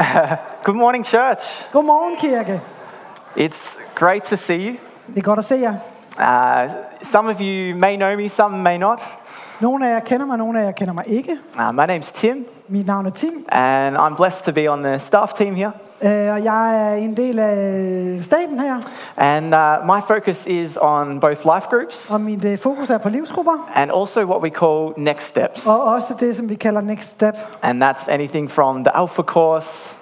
Good morning, church. Godmorgen, kirke. It's great to see you. Det er godt at se jer. Uh, some of you may know me, some may not. Nogle af jer kender mig, nogle af jer kender mig ikke. Uh, my name's Tim, Mit navn er Tim, and I'm blessed to be on the staff team here. Øh, og jeg er en del af staben her. And uh, my focus is on both life groups Og mit øh, fokus er på livsgrupper, and also what we call next steps. og også det, som vi kalder Next Step. And that's anything from the Alpha course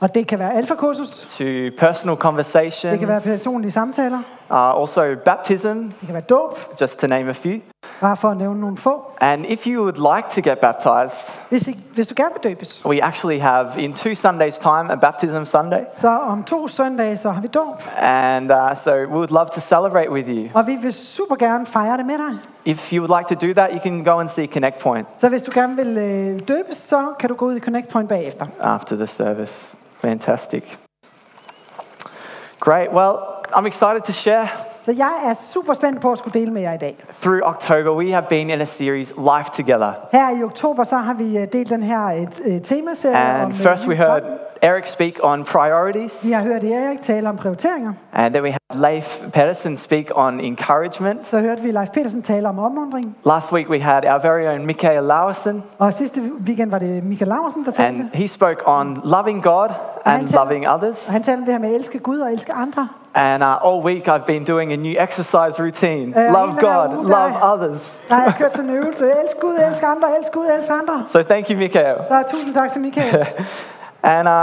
Og det kan være alfakursus, to personal det kan være conversations, personlige samtaler, uh, also baptism, det kan være dåb, just to name a few. Bare for at nævne nogle få. And if you would like to get baptized, Hvis, I, hvis du gerne vil døbes, we actually have in two Sundays' time a baptism Sunday. så om to søndage, så har vi dåb. And uh, so we would love to celebrate with you. Og vi vil super gerne fejre det med dig. If you would like to do that, you can go and see Connect Point Så hvis du gerne vil øh, døbes, så kan du gå ud i Connect Point bagefter. after the service. Fantastic. Great. Well, I'm excited to share. Så jeg er super spændt på at skulle dele med jer i dag. Through October, we have been in a series, Life Together. Her i oktober så har vi øh, delt den her et, et temaserie om And øh, first, we heard. Eric speak on priorities. Vi har hørt Erik tale om prioriteringer. And then we Leif Pedersen speak on encouragement. Så hørte vi Leif Petersen tale om opmundring. Last week, we had our very own Michael Lausen, Og sidste weekend var det Michael Laursen, der talte. and he spoke on loving God and tell- loving others. Og han talte om det her med at elske Gud og elske andre. And uh, all week I've been doing a new exercise routine. Uh, love God, room, love guy. others. Der har jeg kørt sådan en øvelse. Elsk Gud, elsk andre, elsk Gud, elsk andre. So thank you, Mikael. Så tusind tak til Michael. And uh,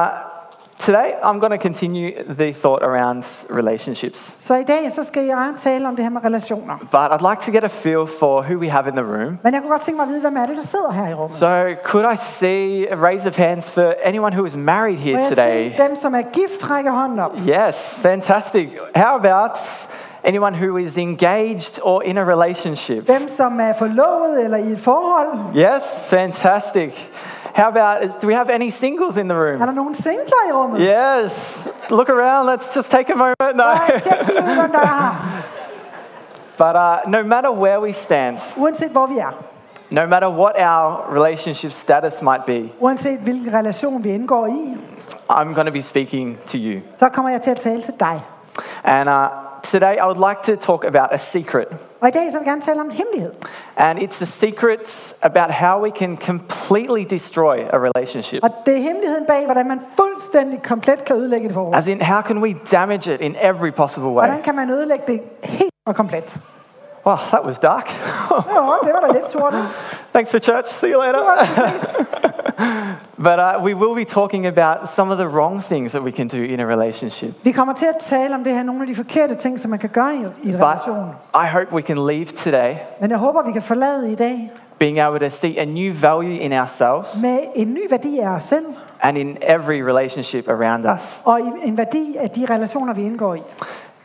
today I'm going to continue the thought around relationships. Så i dag så skal jeg tale om det her med relationer. But I'd like to get a feel for who we have in the room. Men jeg kunne godt tænke mig at vide, hvem er det, der sidder her i rummet? So could I see a raise of hands for anyone who is married Må here jeg today? se dem, som er gift, række hånden op. Yes, fantastic. How about anyone who is engaged or in a relationship? Dem, som er forlovet eller i et forhold. Yes, fantastic. How about, is- do we have any singles in the Er room? der nogen singler i rummet? Yes. Look around. Let's just take a moment. No. Nej, tjek lige ud, hvem der er her. but uh, no matter where we stand, Uanset hvor vi er. no matter what our relationship status might be, Uanset hvilken relation vi indgår i. I'm going to be speaking to you. Så kommer jeg til at tale til dig. And uh, today I would like to talk about a secret. Og i dag så vil jeg gerne tale om en hemmelighed. And it's a secret about how we can completely destroy a relationship. Og det er hemmeligheden bag, hvordan man fuldstændig komplet kan ødelægge et forhold. As in, how can we damage it in every possible way? Hvordan kan man ødelægge det helt og komplet? Well, that was dark. Jo, det var da lidt sort. Thanks for church. See you later. var det præcis. But uh, we will be talking about some of the wrong things that we can do in a relationship. Vi kommer til at tale om det her, nogle af de forkerte ting, som man kan gøre i, i en relation. I hope we can leave today Men jeg håber, vi kan forlade i dag being able to see a new value in ourselves med en ny værdi af os selv, and in every relationship around us. og en værdi af de relationer, vi indgår i.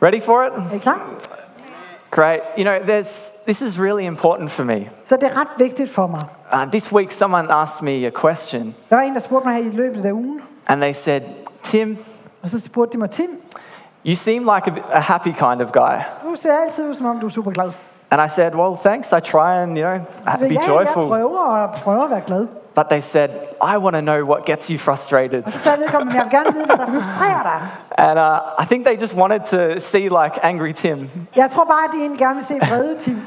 Ready for it? Er I klar? Great. You know, there's, this is really important for me. Så det er ret vigtigt for mig. Uh, this week, someone asked me a question, Der var en, der spurgte mig her i løbet af ugen, and they said, Tim, og så spurgte de mig, Tim, you seem like a, a happy kind of guy. du ser altid ud, som om du er super glad. And I said, well, thanks. I try and, you know, Så be ja, jeg joyful. prøver og prøver at være glad. But they said, I want to know what gets you frustrated. Og så sagde vedkommende, jeg vil gerne vide, hvad der frustrerer dig. And uh, I think they just wanted to see like angry Tim. Jeg tror bare, at de egentlig gerne vil se vrede Tim.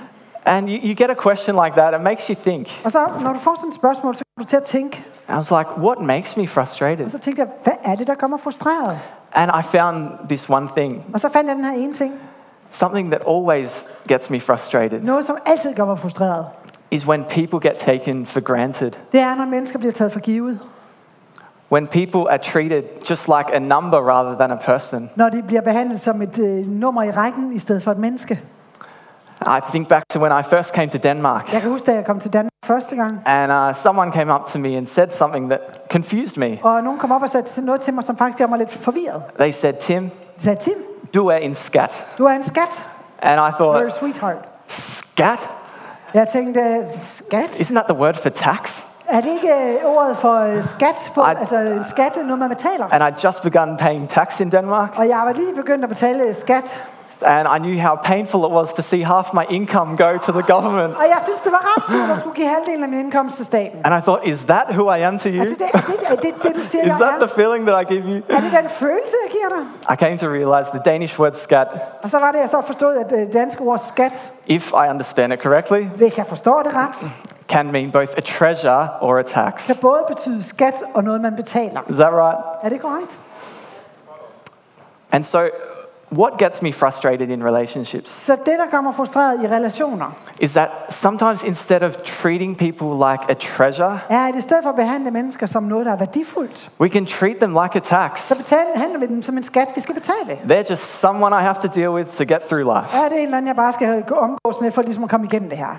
And you, you get a question like that, it makes you think. Og så, når du får sådan et spørgsmål, så kommer du til at tænke. I was like, what makes me Og frustrated? så tænkte jeg, hvad er det, der gør mig frustreret? And I found this one thing, Og så fandt jeg den her ene ting. something that always gets me frustrated, Noget, som altid gør mig frustreret. Is when people get taken for granted. Det er, når mennesker bliver taget for givet. When people are treated just like a number rather than a person. Når de bliver behandlet som et øh, nummer i rækken, i stedet for et menneske. I think back to when I first came to Denmark, Jeg kan huske, da jeg kom til Danmark første gang. and uh, someone came up to me and said something that confused me. Og nogen kom op og sagde noget til mig, som faktisk gjorde mig lidt forvirret. They said, Tim, De sagde, Tim, du er en skat. du er en skat. And I You're a sweetheart. skat? Jeg tænkte, skat? Isn't that the word for tax? Er det ikke øh, ordet for øh, skat? På, Ej. altså en skat noget, man betaler. And I'd just begun paying tax in Denmark. Og jeg var lige begyndt at betale skat. And I knew how painful it was to see half my income go to the government. Og jeg synes, det var ret surt at skulle give halvdelen af min indkomst til staten. And I thought, is that who I am to you? Er det det, er det, er det, det du siger, Is jeg that the er? feeling that I give you? Er det den følelse, jeg giver dig? I came to realize the Danish word skat, Og så var det, jeg så forstod, at det danske ord skat, if I understand it correctly, hvis jeg forstår det ret, can mean both a treasure or a tax. kan både betyde skat og noget, man betaler. Is that right? Er det korrekt? And so, what gets me frustrated in relationships Så det, der gør mig frustreret i relationer, is that sometimes instead of treating people like a treasure, er, at i stedet for at behandle mennesker som noget, der er værdifuldt, we can treat them like a tax. så behandler vi dem som en skat, vi skal betale. They're just someone I have to deal with to get through life. Det en eller anden, jeg bare skal omgås med, for ligesom at komme igennem det her?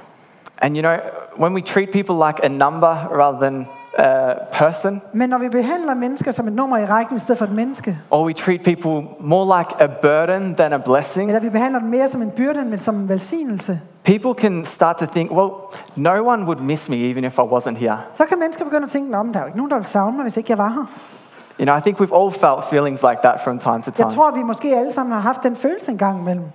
And you know, when we treat people like a number rather than a person, Men når vi behandler mennesker som et nummer i rækken i stedet for et menneske, or we treat people more like a burden than a blessing, eller vi behandler dem mere som en byrde, end som en velsignelse, people can start to think, well, no one would miss me even if I wasn't here. så kan mennesker begynde at tænke, at der er ikke nogen, der vil savne mig, hvis ikke jeg var her. You know, I think we've all felt feelings like that from time to Jeg time. tror, vi måske alle sammen har haft den følelse en gang imellem.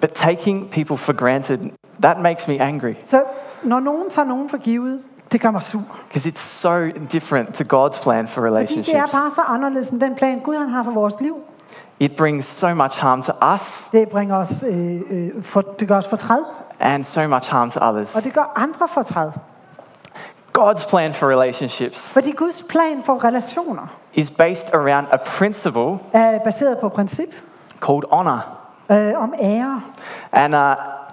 But taking people for granted, that makes me angry Så når nogen tager nogen for givet, det gør mig sur. because it's so different to God's plan for Fordi det er relationships. bare så anderledes end den plan, Gud han har for vores liv. It brings so much harm to us Det bringer os, øh, øh, for, det gør os fortræd, and so much harm to others. og det gør andre fortræd. God's plan for relationships Fordi Guds plan for relationer is based around a principle er baseret på princip called honor. øh, om ære. And uh,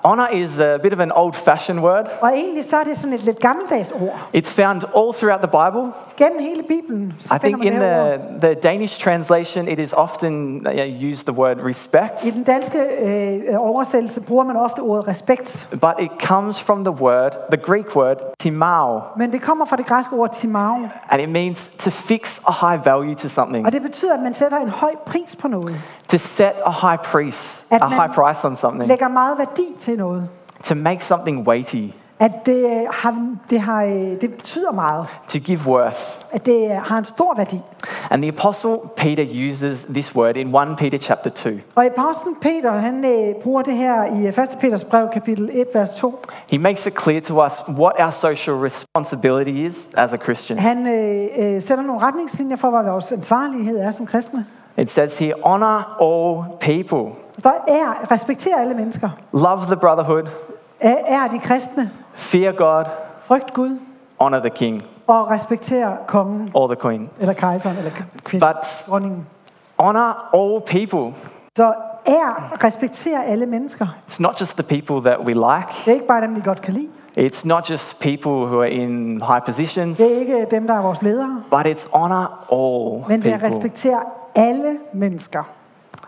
honor is a bit of an old fashioned word. Og egentlig så er det sådan et lidt gammeldags ord. It's found all throughout the Bible. Gennem hele Bibelen, I think in the, the Danish translation, it is often uh, used the word respect, I den danske øh, oversættelse bruger man ofte ordet respekt. but it comes from the word, the Greek word, timao, Men det kommer fra det græske ord timao. and it means to fix a high value to something, Og det betyder, at man sætter en høj pris på noget. To set a high price, At a high price on something, Lægger meget værdi til noget. to make something weighty, At det, øh, har, det, har, øh, det betyder meget. to give worth. At det øh, har en stor værdi. And the apostle Peter uses this word in 1 Peter chapter 2. Og apostlen Peter, han øh, bruger det her i 1. Peters brev, kapitel 1, vers 2. He makes it clear to us what our social responsibility is as a Christian. Han øh, øh, sætter nogle retningslinjer for, hvad vores ansvarlighed er som kristne. It says here, honor all people, Der er, respekter alle mennesker. love the brotherhood, Er, er de kristne, fear God, frygt Gud honor the king og respekter kongen, or the queen. eller kejseren, eller kvinden, But dronningen. honor all people. Så er, respekter alle mennesker. It's not just the people that we like. Det er ikke bare dem, vi godt kan lide. It's not just people who are in high positions, Det er ikke dem, der er vores ledere. but it's honor all Men det er respektere alle mennesker.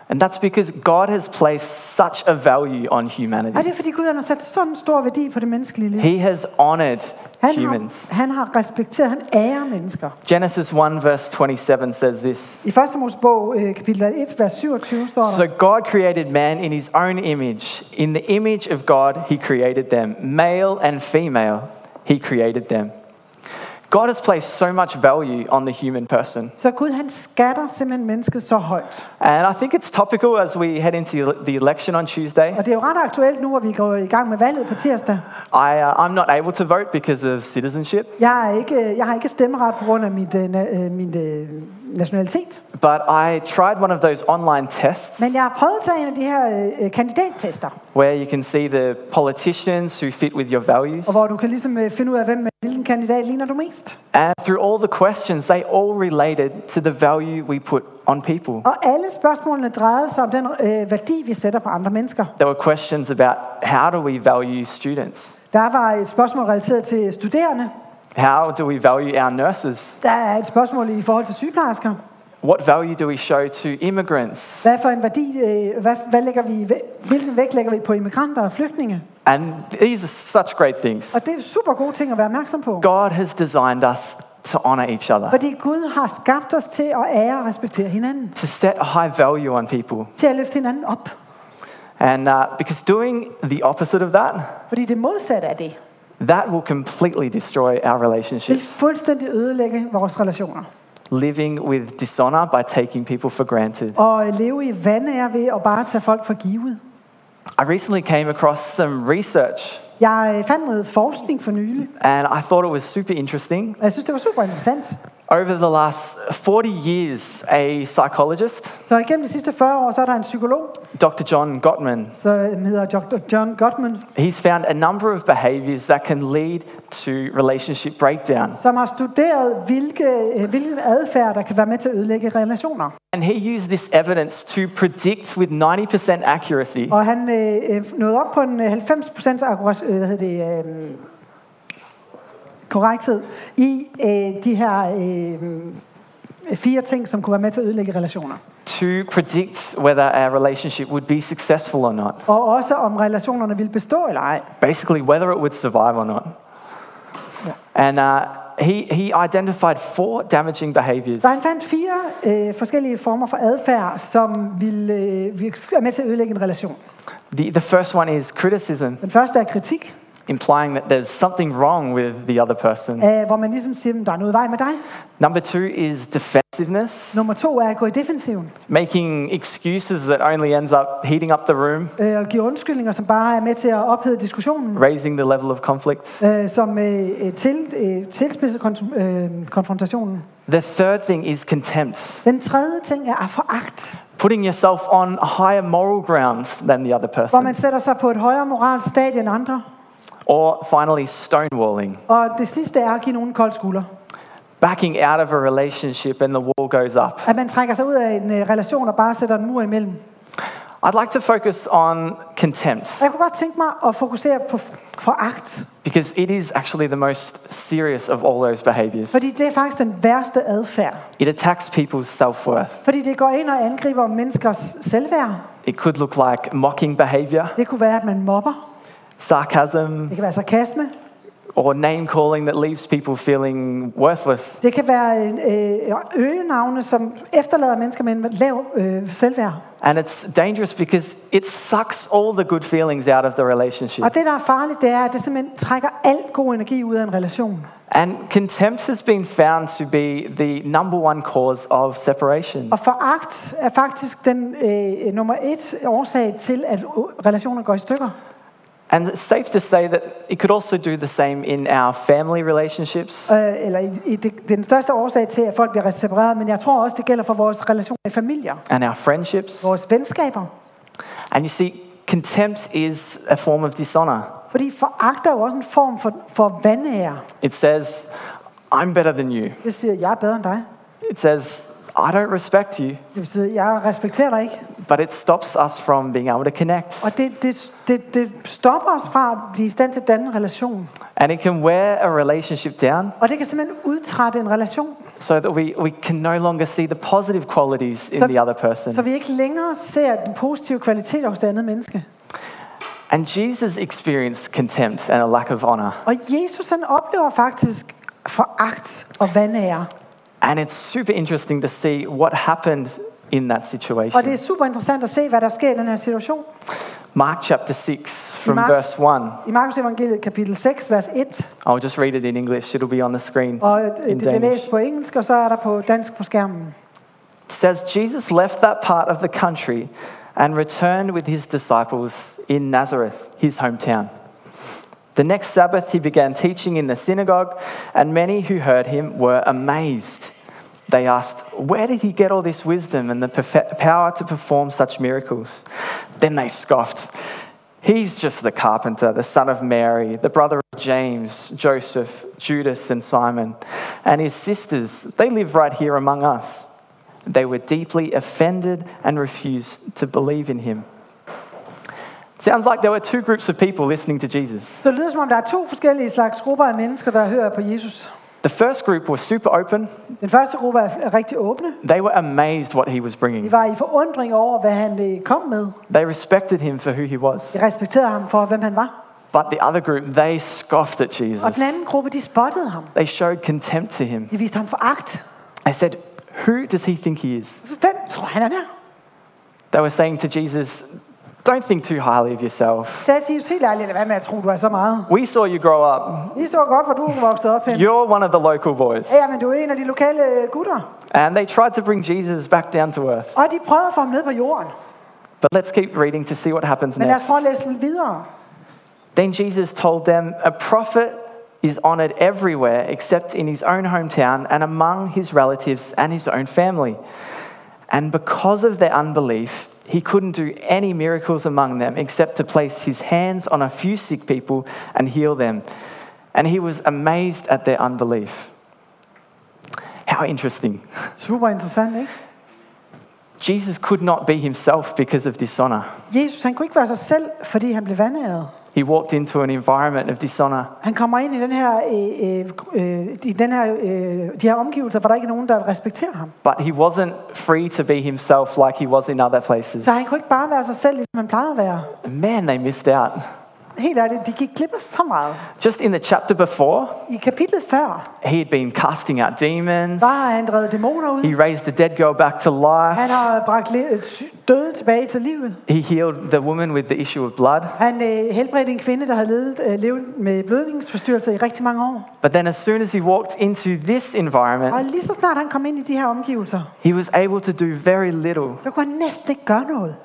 And that's because God has placed such a value on Og humanity. det er fordi Gud han har sat sådan stor værdi på det menneskelige liv. He has honored Han humans. har, han har respekteret, han ærer mennesker. Genesis 1 verse 27 says this. I 1. Mosebog, øh, kapitel 1, vers 27, står der, So God created man in his own image. In the image of God, he created them. Male and female, he created them. God has placed so much value on the human person. så Gud han skatter simpelthen mennesket så højt. And I think it's topical as we head into the election on Tuesday. Og det er jo ret aktuelt nu, hvor vi går i gang med valget på tirsdag. I, uh, I'm not able to vote because of citizenship, Jeg, er ikke, jeg har ikke stemmeret på grund af mit, øh, na- øh, min øh, nationalitet. but I tried one of those online tests Men jeg har prøvet at tage en af de her øh, kandidattester, where you can see the politicians who fit with your values. og hvor du kan ligesom øh, finde ud af, hvem, hvilken kandidat ligner du mest. And through all the questions, they all related to the value we put on people. Og alle spørgsmålene drejede sig om den øh, værdi, vi sætter på andre mennesker. There were questions about how do we value students? Der var et spørgsmål relateret til studerende. How do we value our nurses? Der er et spørgsmål i forhold til sygeplejersker. What value do we show to immigrants? Hvad for en værdi, øh, hvad, hvad lægger vi, hvilken vægt lægger vi på immigranter og flygtninge? And these are such great things. Og det er super gode ting at være opmærksom på. God has designed us to honor each other, Fordi Gud har skabt os til at ære og respektere hinanden. to set a high value on people. Til at løfte hinanden op. And uh, because doing the opposite of that, Fordi det modsatte af det, that will completely destroy our vil relationships. fuldstændig ødelægge vores relationer. living with dishonor by taking people for granted. og leve i vanære ved at bare tage folk for givet. I recently came across some research Jeg fandt noget forskning for nylig, and I thought it was super interesting. jeg synes, det var super interessant. Over the last 40 years, a psychologist, Så igennem de sidste 40 år, så er der en psykolog, Dr. John Gottman, som hedder Dr. John Gottman, he's found a number of behaviors that can lead to relationship breakdown. som har studeret, hvilke, øh, hvilken adfærd, der kan være med til at ødelægge relationer. And he used this evidence to predict with 90% accuracy Og han øh, øh, nåede op på en øh, 90% akkurat, øh, hvad hedder det, øh, korrekthed i øh, de her øh, fire ting, som kunne være med til at ødelægge relationer. to predict whether a relationship would be successful or not. Og også om relationerne ville bestå eller ej. Basically, whether it would survive or not. And uh, he, he identified four damaging behaviors. Så han fandt fire øh, forskellige former for adfærd, som ville, øh, være med til at ødelægge en relation. The, the first one is criticism, Den første er kritik, implying that there's something wrong with the other person. øh, hvor man ligesom siger, der er noget vej med dig. Number two is defensiveness, Nummer to er at gå i defensiven making excuses that only ends up heating up the room, øh, og give undskyldninger, som bare er med til at ophede diskussionen, raising the level of conflict. øh, som øh, øh, til, øh, tilspidser kon- øh, konfrontationen. The third thing is contempt, Den tredje ting er foragt, putting yourself on higher moral grounds than the other hvor person. man sætter sig på et højere moralsk stadie end andre. Or finally, stonewalling, Og det sidste er at give nogen kold skulder. backing out of a relationship and the wall goes up. At man trækker sig ud af en øh, relation og bare sætter en mur imellem. I'd like to focus on contempt jeg kunne godt tænke mig at fokusere på foragt, because it is actually the most serious of all those behaviors. fordi det er faktisk den værste adfærd. It attacks people's self worth. Fordi det går ind og angriber menneskers selvværd. It could look like mocking behavior, Det kunne være, at man mobber. Sarcasm, Det kan være sarkasme. or name calling that leaves people feeling worthless. Det kan være øh, øgenavne, som efterlader mennesker med en lav øh, selvværd. And it's dangerous because it sucks all the good feelings out of the relationship. Og det, der er farligt, det er, at det simpelthen trækker al god energi ud af en relation. And contempt has been found to be the number one cause of separation. Og foragt er faktisk den øh, nummer et årsag til, at relationer går i stykker. And it's safe to say that it could also do the same in our family relationships, Øh, eller i, i det, det er den største årsag til, at folk bliver separeret, men jeg tror også, det gælder for vores relationer i familier, and our friendships. vores venskaber. And you see, contempt is a form of dishonor. Fordi foragt er jo også en form for, for vanære. It says, I'm better than you. Det siger, jeg er bedre end dig. It says, I don't respect you. Det betyder, jeg respekterer dig ikke. But it stops us from being able to connect. Og det, det, det, det stopper os fra at blive i stand til at danne en relation. And it can wear a relationship down Og det kan simpelthen udtrætte en relation, so that we, we can no longer see the positive qualities in Så- the other person. så vi ikke længere ser den positive kvalitet hos det andet menneske. And Jesus experienced contempt and a lack of honor. Og Jesus han oplever faktisk foragt og vanære. And it's super interesting to see what happened in that Og det situation. er super interessant at se, hvad der sker i den her situation. Mark chapter 6, from Mark- verse 1. I Markus evangeliet kapitel 6, vers 1. I'll just read it in English, it'll be on the screen Og in det bliver læst på engelsk, og så er der på dansk på skærmen. It says, Jesus left that part of the country and returned with his disciples in Nazareth, his hometown. The next Sabbath, he began teaching in the synagogue, and many who heard him were amazed. They asked, Where did he get all this wisdom and the power to perform such miracles? Then they scoffed. He's just the carpenter, the son of Mary, the brother of James, Joseph, Judas, and Simon. And his sisters, they live right here among us. They were deeply offended and refused to believe in him. Sounds like there were two groups of people listening to Jesus. Så det lyder som om, der er to forskellige slags grupper af mennesker, der hører på Jesus. The first group was super open. Den første gruppe er rigtig åbne. They were amazed what he was De bringing. var i forundring over, hvad han øh, kom med. They respected him for who he was. De respekterede ham for, hvem han var. But the other group, they scoffed at Og Jesus. den anden gruppe, de spottede ham. They showed contempt to him. De viste ham foragt. They said, Who does he think he is? Hvem tror han, han er? They were saying to Jesus, Don't think too highly of yourself. Sagde Jesus helt ærligt, lad være med at tro, du er så meget. We saw you grow up. Vi så godt, hvor du vokset op hen. You're one of the local boys. Ja, men du er en af de lokale øh, gutter. And they tried to bring Jesus back down to earth. Og de prøvede at få ham ned på jorden. But let's keep reading to see what happens Men lad os next. prøve at læse videre. Then Jesus told them, A prophet is honored everywhere except in his own hometown and among his relatives and his own family. And because of their unbelief, he couldn't do any miracles among them except to place his hands on a few sick people and heal them. And he was amazed at their unbelief. How interesting. Super interessant? Jesus could not be himself because of dishonor. Jesus, han kunne ikke være sig selv, fordi han blev vandæret. He walked into an environment of dishonor. Han kommer ind i den her, øh, øh, i den her, øh, de her omgivelser, hvor der ikke er nogen, der respekterer ham. But he wasn't free to be himself like he was in other places. Så han kunne ikke bare være sig selv, ligesom han plejede at være. Man, they missed out. Helt ærligt, de gik glip af så meget. Just in the chapter before, I kapitlet før, he had been casting out demons. har han drevet dæmoner ud. He raised the dead girl back to Han life. har bragt døde tilbage til livet. He healed the woman with the issue of blood. Han øh, helbredte en kvinde, der havde levet, øh, levet med blødningsforstyrrelser i rigtig mange år. But then, as soon as he walked into this Og environment, lige så snart han kom ind i de her omgivelser, he was able to do very little. så kunne han næsten ikke gøre noget.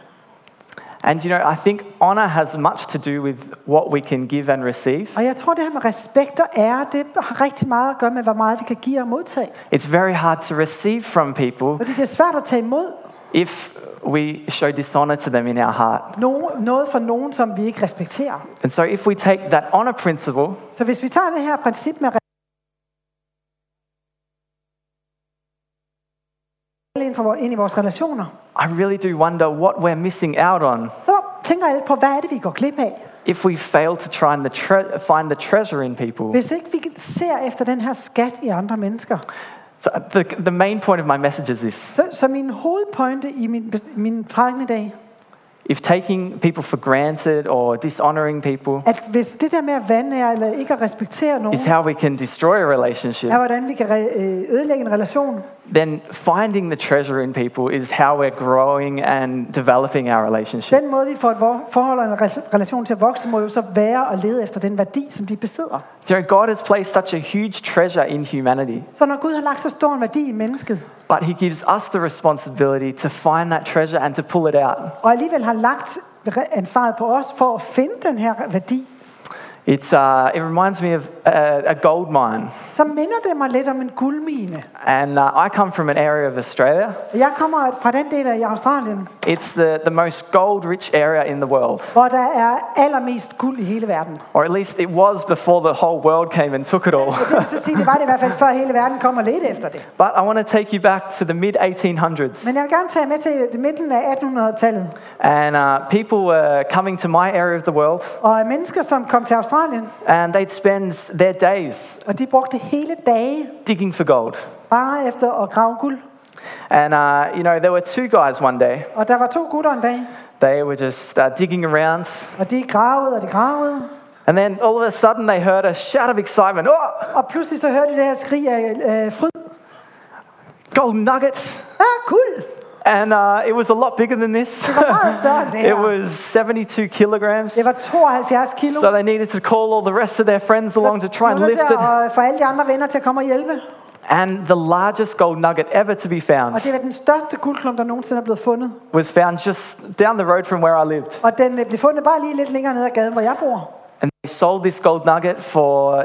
And you know, I think honor has much to do with what we can give and receive. Og jeg tror, det her med respekt og ære, det har rigtig meget at gøre med, hvor meget vi kan give og modtage. It's very hard to receive from people Fordi det er svært at tage imod if we show dishonor to them in our heart. no- noget fra nogen, som vi ikke respekterer. And so, if we take that honor principle Så hvis vi tager det her princip med ind, for, ind i vores relationer, I really do wonder what we're missing out on så tænker jeg på, hvad er det, vi går glip af? if we fail to try and the tre- find the treasure in people. Hvis ikke vi ser efter den her skat i andre mennesker. So the, the main point of my message is this: Så, så min hovedpointe i min, min prædiken i dag, if taking people for granted or dishonoring people at hvis det der med at vandære eller ikke at respektere nogen, is how we can destroy a relationship, er hvordan vi kan re- øh, ødelægge en relation, then finding the treasure in people is how we're growing and developing our relationship. den måde vi får et forhold og en re- relation til at vokse, må jo så være at lede efter den værdi, som de besidder. So God has placed such a huge treasure in humanity, Så når Gud har lagt så stor en værdi i mennesket, but He gives us the responsibility to find that treasure and to pull it out. og alligevel har lagt re- ansvaret på os for at finde den her værdi, It's, uh, it reminds me of a, a gold mine. så minder det mig lidt om en guldmine. And uh, I come from an area of Australia. Jeg kommer fra den del af Australien, It's the, the most gold rich area in the world. hvor der er allermest guld i hele verden. Or at least it was before the whole world came and took it all. Det vil så sige, det var det i hvert fald før hele verden kom og ledte efter det. but I want to take you back to the mid 1800s. Men jeg vil gerne tage med til midten af 1800-tallet. And uh, people were coming to my area of the world Og mennesker, som kom til Australien, and they'd spend their days og de brugte hele dage digging for gold. bare efter at grave guld. And, uh, you know, there were two guys one day. Og der var to gutter en dag, They were just uh, digging around. og de gravede og de gravede. And then all of a sudden they heard a shout of excitement. Oh, Og pludselig så hørte de det her skrig af øh, fryd. golden nugget. Ah, guld! And uh, it was a lot bigger than this. Det var meget større end det it was 72 kilograms. Det var 72 kilo. So they needed to call all the rest of their friends along to try and lift it. at få alle de andre venner til at komme og hjælpe. And the largest gold nugget ever to be found Og det var den største guldklump, der nogensinde er blevet fundet. was found just down the road from where I lived. Og den øh, blev fundet bare lige lidt længere ned ad gaden, hvor jeg bor. And they sold this gold nugget for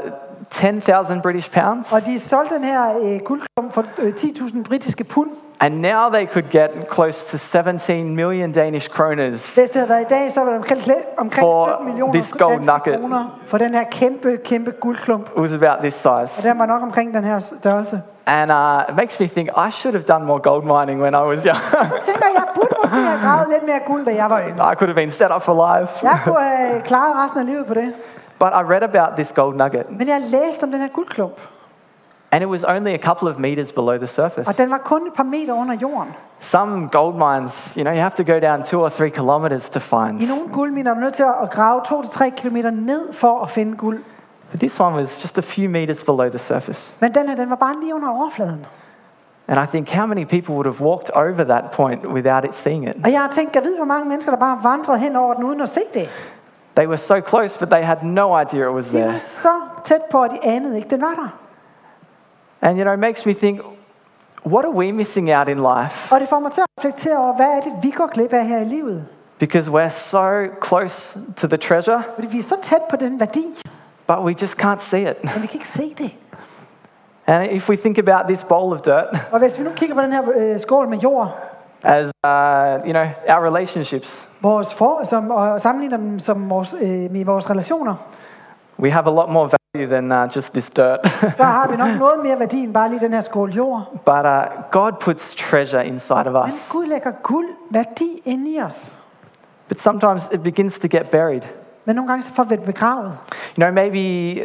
10,000 British pounds. Og de solgte den her øh, guldklump for øh, 10.000 britiske pund. And now they could get close to 17 million Danish kroners. Det havde været i dag, så var det omkring, omkring For millioner this gold danske nugget. kroner for den her kæmpe, kæmpe guldklump. It was about this Og size. den var nok omkring den her størrelse. And uh, it makes me think I should have done more gold mining when I was young. Så tænker jeg, jeg burde måske have gravet lidt mere guld, da jeg var yngre. I could have been set up for life. Jeg kunne have klaret resten af livet på det. But I read about this gold nugget, Men jeg læste om den her guldklump, and it was only a couple of meters below the surface. og den var kun et par meter under jorden. Some gold mines, you know, you have to go down two or three kilometers to find. I nogle guldminer er du nødt til at grave 2-3 km ned for at finde guld. But this one was just a few meters below the surface. Men den her, den var bare lige under overfladen. And I think how many people would have walked over that point without it seeing it? Og jeg har tænkt, jeg ved, hvor mange mennesker, der bare vandrede hen over den uden at se det. They were so close, but they had no idea it was De var there. så tæt på, at de anede ikke, den var der. And you know, it makes me think, what are we missing out in life? Og det får mig til at reflektere over, hvad er det, vi går glip af her i livet? Because we're so close to the treasure, Fordi vi er så tæt på den værdi, but we just can't see it. men vi kan ikke se det. And if we think about this bowl of dirt Og hvis vi nu kigger på den her øh, skål med jord, as, uh, you know, our relationships, vores for, som, og sammenligner dem som vores, øh, med vores relationer, we have a lot more value than uh, just this dirt. så har vi nok noget mere værdi end bare lige den her skål jord. but uh, God puts treasure inside of Men us. Gud lægger guld værdi ind i os. But sometimes it begins to get buried. Men nogle gange så får vi det begravet. You know, maybe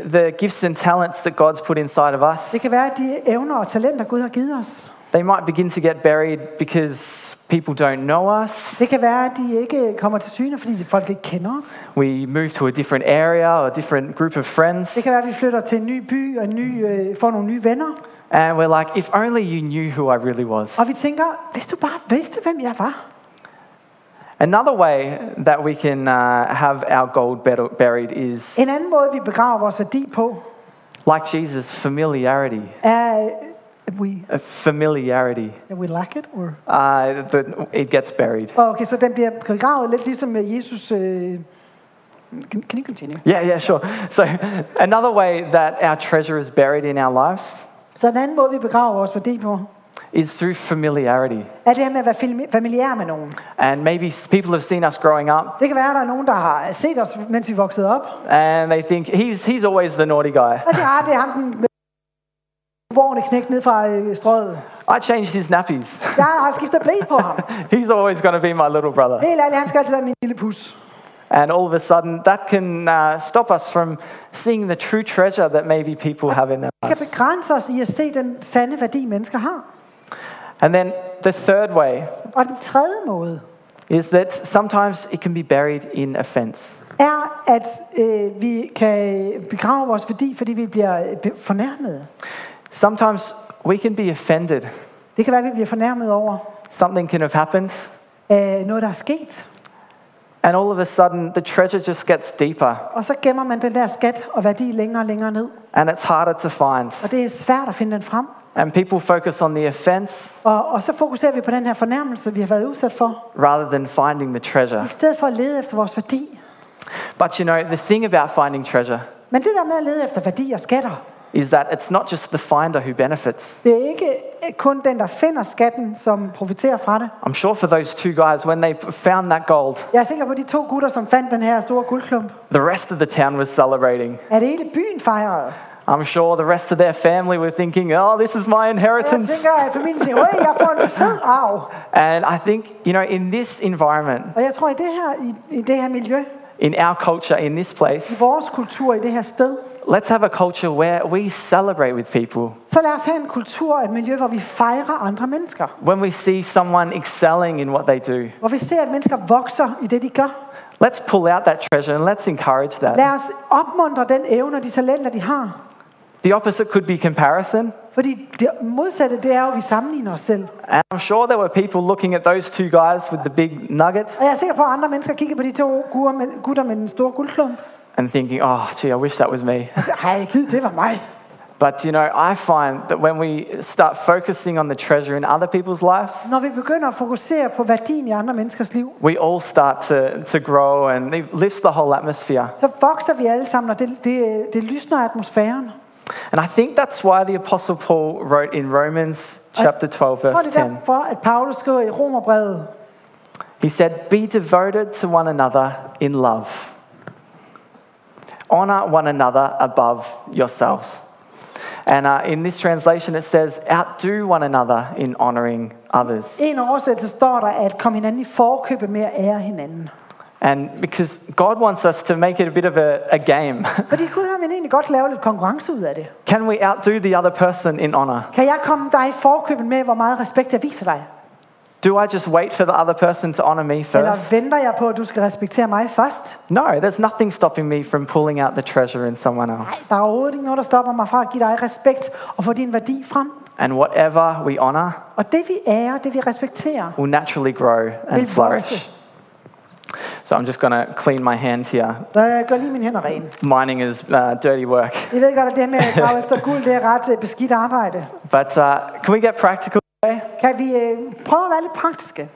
the gifts and talents that God's put inside of us, Det kan være, de evner og talenter, Gud har givet os, they might begin to get buried because people don't know us. det kan være, at de ikke kommer til syne, fordi folk ikke kender os. We move to a different area or a different group of friends. Det kan være, at vi flytter til en ny by og en ny, øh, får nogle nye venner. And we're like, if only you knew who I really was. Og vi tænker, hvis du bare vidste, hvem jeg var. Another way that we can uh, have our gold buried is En anden måde, vi begraver vores værdi på, like Jesus, familiarity. er, uh, we, A familiarity. we lack it. Or? Uh, that it gets buried. Okay, så den bliver begravet lidt ligesom med Jesus. Øh, can, can you continue? Yeah, yeah, sure. So, another way that our treasure is buried in our lives Så en anden måde, vi begraver vores værdi på, is through familiarity. er det her med at være familiær med nogen. And maybe people have seen us growing up Det kan være, der er nogen, der har set os, mens vi voksede op. and they think he's, he's always the naughty guy. Og siger, ah, det er ham, den vorne knæk ned fra øh, strøget. I changed his nappies. Jeg har skiftet blæ på ham. he's always going to be my little brother. Helt ærligt, han skal altid være min lille pus. And all of a sudden, that can uh, stop us from seeing the true treasure that maybe people have in their Det kan lives. begrænse os i at se den sande værdi, mennesker har. And then the third way Og den tredje måde is that sometimes it can be buried in offense. er, at øh, vi kan begrave vores værdi, fordi vi bliver øh, fornærmet. Sometimes we can be offended. Det kan være, at vi bliver fornærmet over Something can have happened, øh, noget, der er sket. and all of a sudden, the treasure just gets deeper, Og så gemmer man den der skat og værdi længere og længere ned. and it's harder to find. Og det er svært at finde den frem. And people focus on the offense Og, og så fokuserer vi på den her fornærmelse, vi har været udsat for, rather than finding the treasure. i stedet for at lede efter vores værdi. But you know, the thing about finding treasure Men det der med at lede efter værdi og skatter, is that it's not just the finder who benefits. det er ikke kun den, der finder skatten, som profiterer fra det. I'm sure for those two guys, when they found that gold, Jeg er sikker på, de to gutter, som fandt den her store guldklump, the rest of the town was celebrating. at hele byen fejrede. I'm sure the rest of their family were thinking, oh, this is my inheritance. tænker, at familien siger, hey, jeg får en fed. And I think, you know, in this environment, Og jeg tror, i det her, i, i det her miljø, in our culture, in this place, vores kultur, i det her sted, let's have a culture where we celebrate with people. så lad os have en kultur og et miljø, hvor vi fejrer andre mennesker. When we see someone excelling in what they do, Hvor vi ser, at mennesker vokser i det, de gør. let's pull out that treasure and let's encourage Lad that. os opmuntre den evne og de talenter, de har. The opposite could be comparison. Fordi det modsatte, det er jo, at vi sammenligner os selv. And I'm sure there were people looking at those two guys with the big nugget Og jeg er sikker på, at andre mennesker kigger på de to gutter med, gutter med den store guldklump. And thinking, oh, gee, I wish that was me. Og siger, ej, gid, det var mig. But you know, I find that when we start focusing on the treasure in other people's lives, Når vi begynder at fokusere på værdien i andre menneskers liv, we all start to, to grow and it lifts the whole atmosphere. så vokser vi alle sammen, og det, det, det lysner atmosfæren. And I think that's why the Apostle Paul wrote in Romans chapter 12, Jeg tror, verse det er 10. derfor, at Paulus skriver i Romerbrevet, He said, Be devoted to one another in love. Honor one another above yourselves. And uh, in this translation, it says, Outdo one another in honoring others. en oversættelse står der, at komme hinanden i forkøbe med at ære hinanden. And because God wants us to make it a bit of a, a game, Fordi Gud har man egentlig godt lave lidt konkurrence ud af det. can we outdo the other person in honor? Kan jeg komme dig i forkøbet med, hvor meget respekt jeg viser dig? Do I just wait for the other person to honor me Eller first? venter jeg på, at du skal respektere mig først? No, there's nothing stopping me from pulling out the treasure in someone else. Der er overhovedet ikke noget, der stopper mig fra at give dig respekt og få din værdi frem. And whatever we honor Og det vi ærer, det vi respekterer, will naturally grow and flourish. So I'm just going to clean my hand here. Jeg gør lige mine hænder rene. Mining is uh, dirty work. Jeg ved godt, at det med at grave efter guld, det er ret øh, beskidt arbejde. But uh, can we get practical today? Kan vi øh, prøve at være lidt praktiske?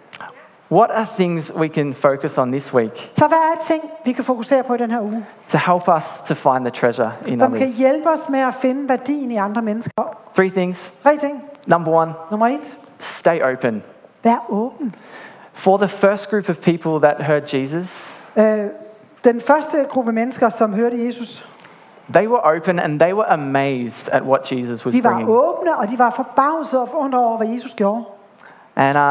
What are things we can focus on this week Så hvad er ting, vi kan fokusere på i den her uge, to help us to find the treasure in som kan others? hjælpe os med at finde værdien i andre mennesker? Three things. Tre ting. Number one, Nummer et. stay open. Vær åben. For the first group of people that heard Jesus, Øh, den første gruppe mennesker, som hørte Jesus, they were open and they were amazed at what Jesus was de var bringing. åbne, og de var forbavset og forundret over, hvad Jesus gjorde. And, uh,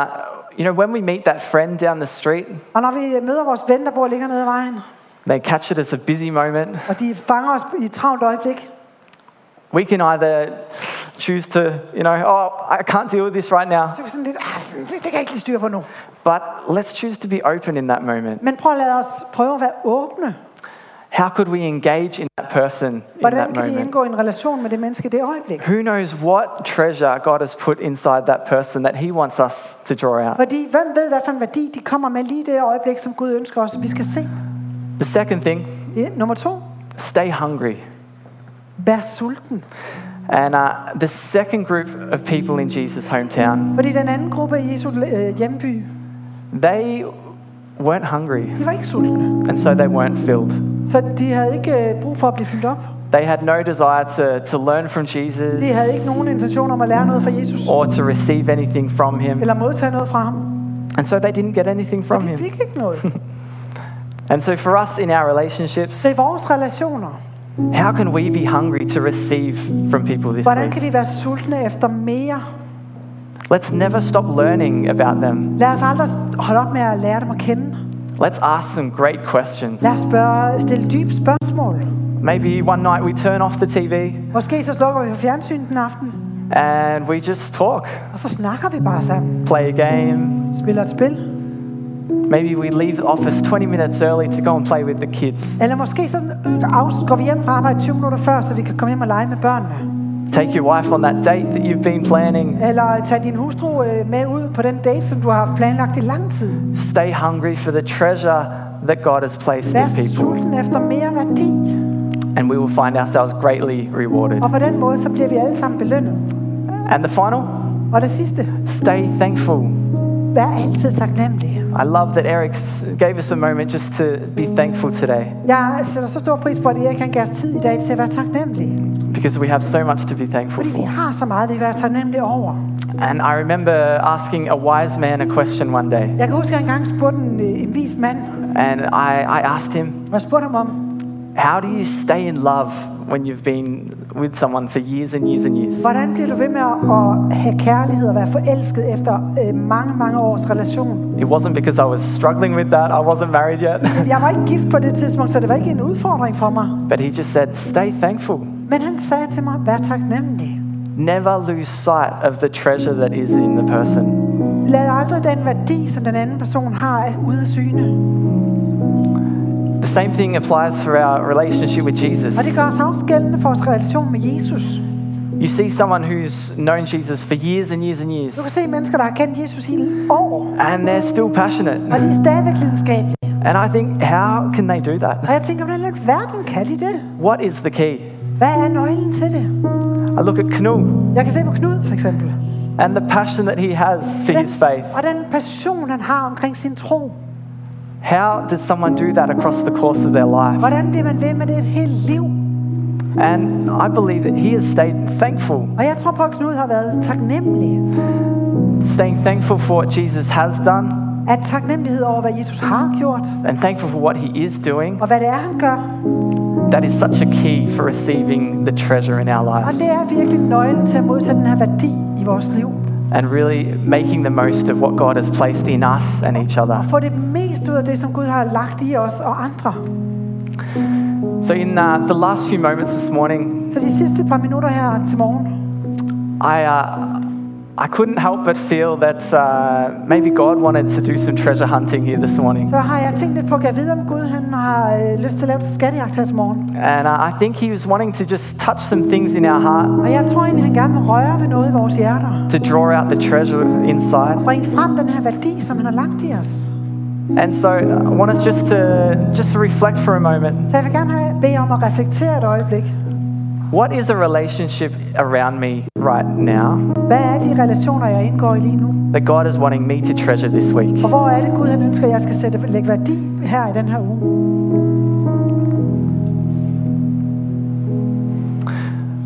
you know, when we meet that friend down the street, Og når vi møder vores ven, der bor længere nede ad vejen, they catch it as a busy moment. og de fanger os i et travlt øjeblik, We can either choose to, you know, oh, I can't deal with this right now, så er vi sådan lidt, ah, det, det kan jeg ikke lige styre på nu. but let's choose to be open in that moment. Men prøv at lade os prøve at være åbne. How could we engage in that person in Hvordan that kan vi moment? indgå i en relation med det menneske i det øjeblik? Who knows what treasure God has put inside that person that He wants us to draw out? Fordi hvem ved, hvad for en værdi de kommer med lige i det øjeblik, som Gud ønsker os, at vi skal se. The second thing, Ja, Nummer to. stay hungry. Vær sulten. And uh, the second group of people in Jesus' hometown, Fordi den anden gruppe i Jesu øh, hjemby, they weren't hungry, de var ikke sultne. and so they weren't filled. Så de havde ikke øh, brug for at blive fyldt op. They had no desire to, to learn from Jesus De havde ikke nogen intention om at lære noget fra Jesus. or to receive anything from Him, Eller modtage noget fra ham. and so they didn't get anything from de Him. fik ikke noget. And so for us in our relationships, Så i vores relationer, how can we be hungry to receive from people this hvordan week? kan vi være sultne efter mere? Let's never stop learning about them. Lad os aldrig holde op med at lære dem at kende. Let's ask some great questions. Lad os spørge, stille dybe spørgsmål. Maybe one night we turn off the TV Måske så slukker vi for fjernsynet den aften, and we just talk, og så snakker vi bare sammen. play a game. Spiller et spil. Maybe we leave the office 20 minutes early to go and play with the kids. Eller måske så af- går vi hjem fra arbejde 20 minutter før, så vi kan komme hjem og lege med børnene. Take your wife on that date that you've been planning. Eller tage din hustru øh, med ud på den date, som du har haft planlagt i lang tid. Stay hungry for the treasure that God has placed Vær in people, sulten efter mere værdi. and we will find ourselves greatly rewarded. Og på den måde, så bliver vi alle sammen belønnet. And the final, Og det sidste, stay thankful. vær altid taknemmelig. I love that Eric gave us a moment just to be thankful today Jeg sætter så stor pris på, at Erik kan give os tid i dag til at være taknemmelig. Because we have so much to be thankful Fordi vi for. har så meget, vi er vil være taknemmelige over. And I remember asking a wise man a question one day, Jeg kan huske, at jeg engang spurgte en, øh, en vis mand, and I, I asked him, og jeg spurgte ham om, How do you stay in love when you've been with someone for years and years and years? hvordan bliver du ved med at, at have kærlighed og være forelsket efter øh, mange, mange års relation? It wasn't because I was struggling with that, I wasn't married yet, Jeg var ikke gift på det tidspunkt, så det var ikke en udfordring for mig. but he just said, Stay thankful. Men han sagde til mig, vær taknemmelig. Never lose sight of the treasure that is in the person. Lad aldrig den værdi, som den anden person har, at ude af syne. The same thing applies for our relationship with Jesus. Og det gør os også gældende for vores relation med Jesus. You see someone who's known Jesus for years and years and Du kan years, se mennesker, der har kendt Jesus i år, and they're still passionate. og de er stadigvæk lidenskabelige. And I think, how can they do that? Og jeg tænker, hvordan i verden kan de det? What is the key? Hvad er nøglen til det? I look at Knud Jeg kan se på Knud, for eksempel. and the passion that he has for his faith. og den passion, han har omkring sin tro. How does someone do that across the course of their life? Hvordan bliver man ved med det et helt liv? And I believe that he has stayed thankful, Og jeg tror på, at Knud har været taknemmelig. staying thankful for what Jesus has done At taknemmelighed over, hvad Jesus har gjort, and thankful for what he is doing. og hvad det er, han gør. That is such a key for receiving the treasure in our Og lives det er virkelig nøglen til at modtage den her værdi i vores liv. and really making the most of what God has placed in us and each other. Og få det mest ud af det, som Gud har lagt i os og andre. So, in uh, the last few moments this morning, Så de sidste par minutter her til morgen, I, uh, I couldn't help but feel that uh, maybe God wanted to do some treasure hunting here this morning. så har jeg tænkt lidt på, at jeg vide, om Gud han har øh, lyst til at lave skattejagt her til morgen. And uh, I think He was wanting to just touch some things in our heart Og jeg tror egentlig, han gerne vil røre ved noget i vores hjerter. to draw out the treasure inside. Bringe frem den her værdi, som han har lagt i os. And so I want us just to just to reflect for a moment. Så jeg vil gerne have, bede om at reflektere et øjeblik. What is a relationship around me right now Hvad er de relationer, jeg indgår i lige nu? that God is wanting me to treasure this week? Og hvor er det Gud, han ønsker, jeg skal sætte, lægge værdi her i den her uge?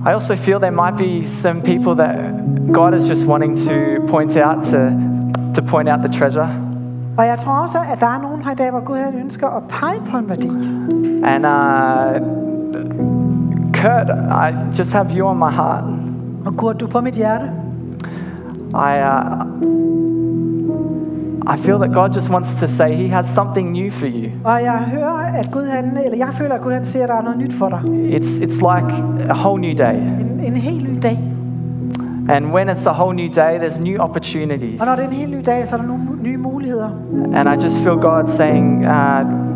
I also feel there might be some people that God is just wanting to point out to to point out the treasure. Og jeg tror også, at der er nogen her i dag, hvor Gud han ønsker at pege på en værdi. And uh, Kurt, I just have you on my heart. Og Gud, du er på mit hjerte. I uh, I feel that God just wants to say He has something new for you. Og jeg hører, at Gud han, eller jeg føler, at Gud han siger, at der er noget nyt for dig. It's it's like a whole new day. En, en helt ny dag. And when it's a whole new day, there's new opportunities. Og når det er en helt ny dag, så er der nogle nye muligheder. And I just feel God saying, uh,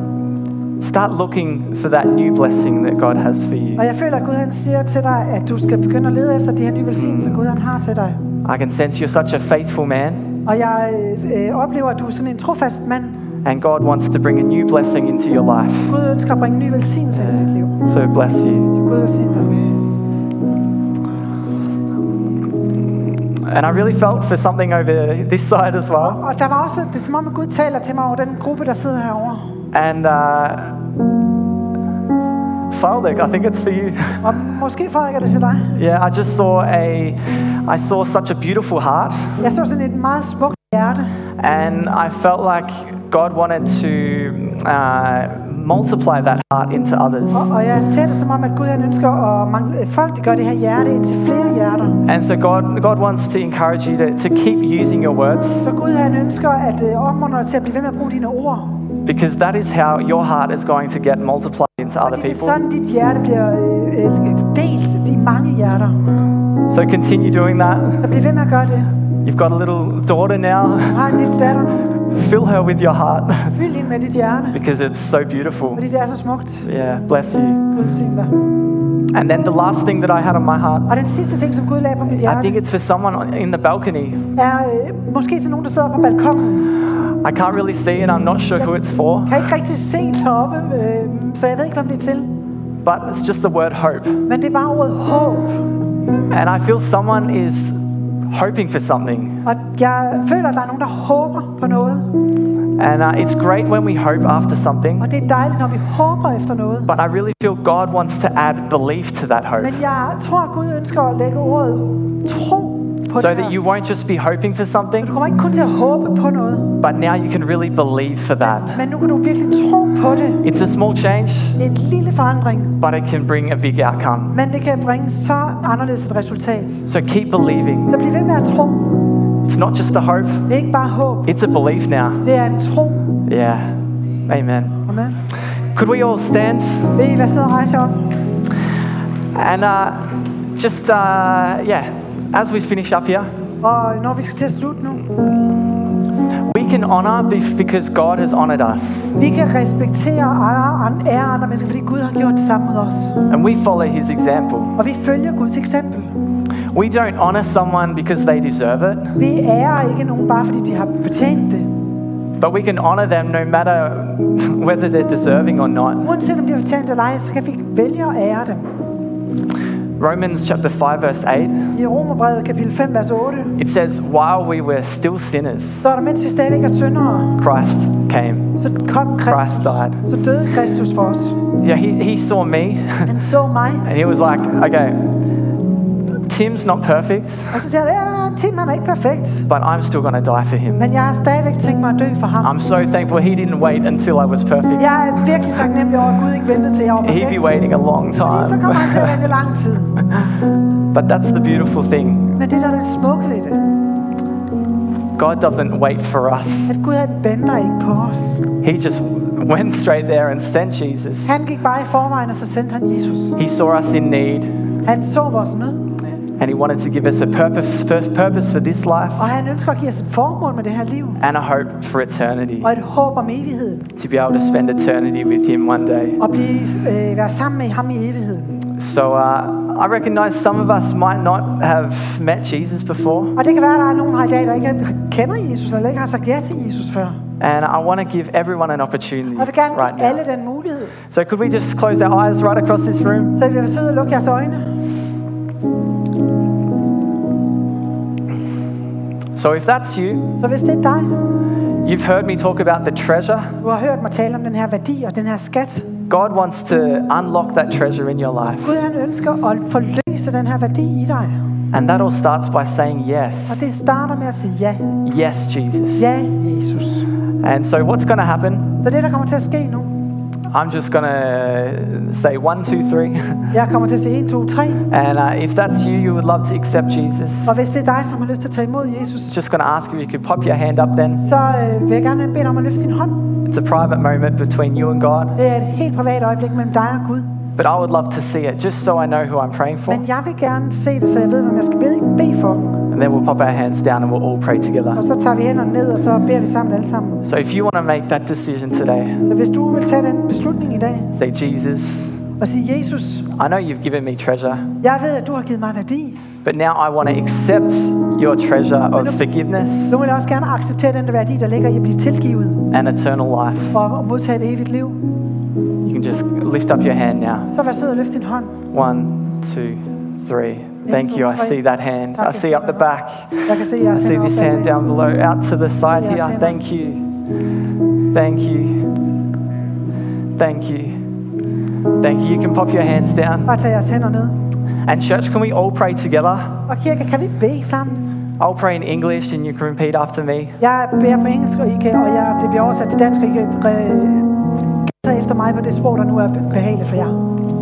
start looking for that new blessing that God has for you. Og jeg føler, at Gud han siger til dig, at du skal begynde at lede efter de her nye velsignelser, Gud han har til dig. I can sense you're such a faithful man, Og jeg øh, øh, oplever, at du er sådan en trofast mand. and God wants to bring a new blessing into your life. Gud ønsker at bringe ny velsignelse ind i dit liv. So bless you. Så Gud velsigne dig. And I really felt for something over this side as well. Og der var også, det er som om, Gud taler til mig over den gruppe, der sidder herovre. And uh, Faldik, I think it's for you. Og måske, Frederik, er det til dig. yeah, I just saw a, I saw such a beautiful heart, Jeg så sådan et meget smukt hjerte. and I felt like God wanted to uh, multiply that heart into others. Og, og jeg ser det som om, at Gud han ønsker at mange, folk, de gør det her hjerte ind til flere hjerter. And so God, God wants to encourage you to, to keep using your words Så Gud han ønsker at øh, opmuntre dig til at blive ved med at bruge dine ord. because that is how your heart is going to get multiplied into other det er people. sådan, dit hjerte bliver øh, øh, delt i mange hjerter. So continue doing that. Så bliv ved med at gøre det. You've got a little daughter now. Du har en lille datter. Fill her with your heart Fyld hende med dit hjerte. because it's so beautiful. Fordi det er så smukt. Yeah, bless you. Gud velsigne dig. And then the last thing that I had on my heart, Og den sidste ting, som Gud lagde på mit I think it's for someone in the balcony. er øh, måske til nogen, der sidder på balkongen. I can't really see and I'm not sure who it's for, Kan ikke rigtig se deroppe, øh, så jeg ved ikke, hvem det er til. but it's just the word hope. Men det er bare ordet håb. And I feel someone is hoping for something. Og jeg føler, der er nogen, der håber på noget. And uh, it's great when we hope after something, Og det er dejligt, når vi håber efter noget. but I really feel God wants to add belief to that hope Men jeg tror, Gud ønsker at lægge ordet tro so that you won't just be hoping for something, du kommer ikke kun til at håbe på noget, but now you can really believe for that. men nu kan du virkelig tro på det. It's a small change, er en lille forandring, but it can bring a big outcome. men det kan bringe så anderledes et resultat. So keep believing. Så bliv ved med at tro. It's not just a hope, Det er ikke bare håb, it's a belief now. det er en tro. Yeah. Amen. Amen. Could we all stand? I og op? And uh, just, uh, yeah, as we finish up here, Og når vi skal til at slutte nu, we can honor because God has honored us. vi kan respektere og ære- ære andre mennesker, fordi Gud har gjort det samme med os. And we follow his example. Og vi følger Guds eksempel. We don't honor someone because they deserve it, Vi ærer ikke nogen bare fordi de har fortjent det. but we can honor them no matter whether they're deserving or not. Uanset om de har fortjent det eller ej, så kan vi vælge at ære dem. Romans chapter 5, verse 8, I Romerbrevet kapitel 5, vers 8, it says, While we were still sinners, står der, mens vi stadigvæk er syndere, Christ came. så kom Kristus. Christ died. Så døde Kristus for os. Yeah, he, he saw me Han så mig, and he was like, okay, Tim's not perfect, og så siger han, ja, Tim han er ikke perfekt, but I'm still going to die for him. men jeg har stadigvæk tænkt mig at dø for ham. I'm so thankful he didn't wait until I was perfect. Jeg er virkelig taknemmelig over, at Gud ikke ventede til, jeg var He'd be waiting a long Fordi så kommer han til at time. vente lang tid. But that's the beautiful thing. Men det der er det smukke ved det, God doesn't wait for us. at Gud han venter ikke på os. He just went straight there and sent Jesus. Han gik bare i forvejen, og så sendte han Jesus. He saw us in need Han så vores nød, And He wanted to give us a purpose, pur- purpose for this life Og han ønsker at give os et formål med det her liv. and a hope for eternity. Og et håb om evigheden. To be able to spend eternity with Him one day. Og blive, øh, være sammen med ham i evigheden. So uh, I recognize some of us might not have met Jesus before. Og det kan være, at der er nogen her i dag, der ikke kender Jesus, eller ikke har sagt ja til Jesus før. And I want to give everyone an opportunity Og jeg vil gerne right give now. alle den mulighed. So could we just close our eyes right across this room? Så vil jeg være sød og lukke jeres øjne. So if that's you, Så hvis det er dig, you've heard me talk about the treasure. du har hørt mig tale om den her værdi og den her skat. God wants to unlock that treasure in your life. Gud han ønsker at forløse den her værdi i dig. And that all starts by saying Og yes. det starter med at sige ja. Yes, Jesus. Ja, Jesus. And so what's going to happen? Så det, der kommer til at ske nu, I'm just going to say one, two, three. jeg kommer til at sige 1, 2, 3. And uh, if that's you, you would love to accept Jesus. Og hvis det er dig, som har lyst til at tage imod Jesus, Just going to ask if you could pop your hand up then. så øh, vil jeg gerne bede dig om at løfte din hånd. It's a private moment between you and God. Det er et helt privat øjeblik mellem dig og Gud. But I would love to see it just so I know who I'm praying for. Men jeg vil gerne se det, så jeg ved, hvem jeg skal bede, bede for. And then we'll pop our hands down and we'll all pray together. Og så tager vi hænderne ned, og så beder vi sammen alle sammen. So if you want to make that decision today, Så hvis du vil tage den beslutning i dag, say, Jesus, og sige, Jesus, I know you've given me treasure, jeg ved, at du har givet mig værdi. but now I want to accept your treasure of forgiveness Nu vil jeg også gerne acceptere den værdi, der ligger i at blive tilgivet and eternal life. og og modtage et evigt liv. Can just lift up your hand now. Så vær sød og løft din hånd. One, two, three. Thank you. I see that hand. I see up the back. Jeg kan se, jeg I see this hand down below, out to the side here. Thank you. Thank you. Thank you. Thank you. You can pop your hands down. Bare tag jeres hænder ned. And church, can we all pray together? Og kirke, kan vi bede sammen? I'll pray in English and you can repeat after me. Jeg beder på engelsk, og, I kan, og jeg, det bliver oversat til dansk, og I kan øh, tage efter mig på det sprog, der nu er behageligt for jer.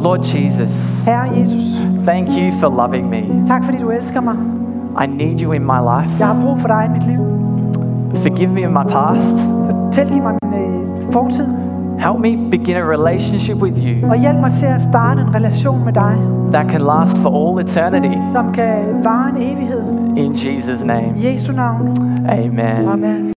Lord Jesus, Herre Jesus, thank you for loving me. tak fordi du elsker mig. I need you in my life. Jeg har brug for dig i mit liv. Forgive me of my past. Tilgiv mig min øh, fortid, Help me begin a relationship with you og hjælp mig til at starte en relation med dig, that can last for all eternity. som kan vare en evighed. In Jesus' name, I Jesu navn. amen. Amen.